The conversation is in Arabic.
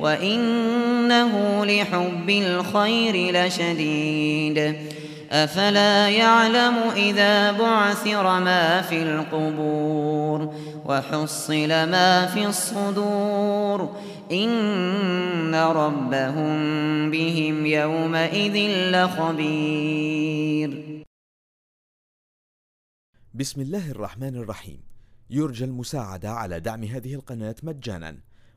وإنه لحب الخير لشديد. أفلا يعلم إذا بعثر ما في القبور وحصل ما في الصدور. إن ربهم بهم يومئذ لخبير. بسم الله الرحمن الرحيم. يرجى المساعدة على دعم هذه القناة مجانا.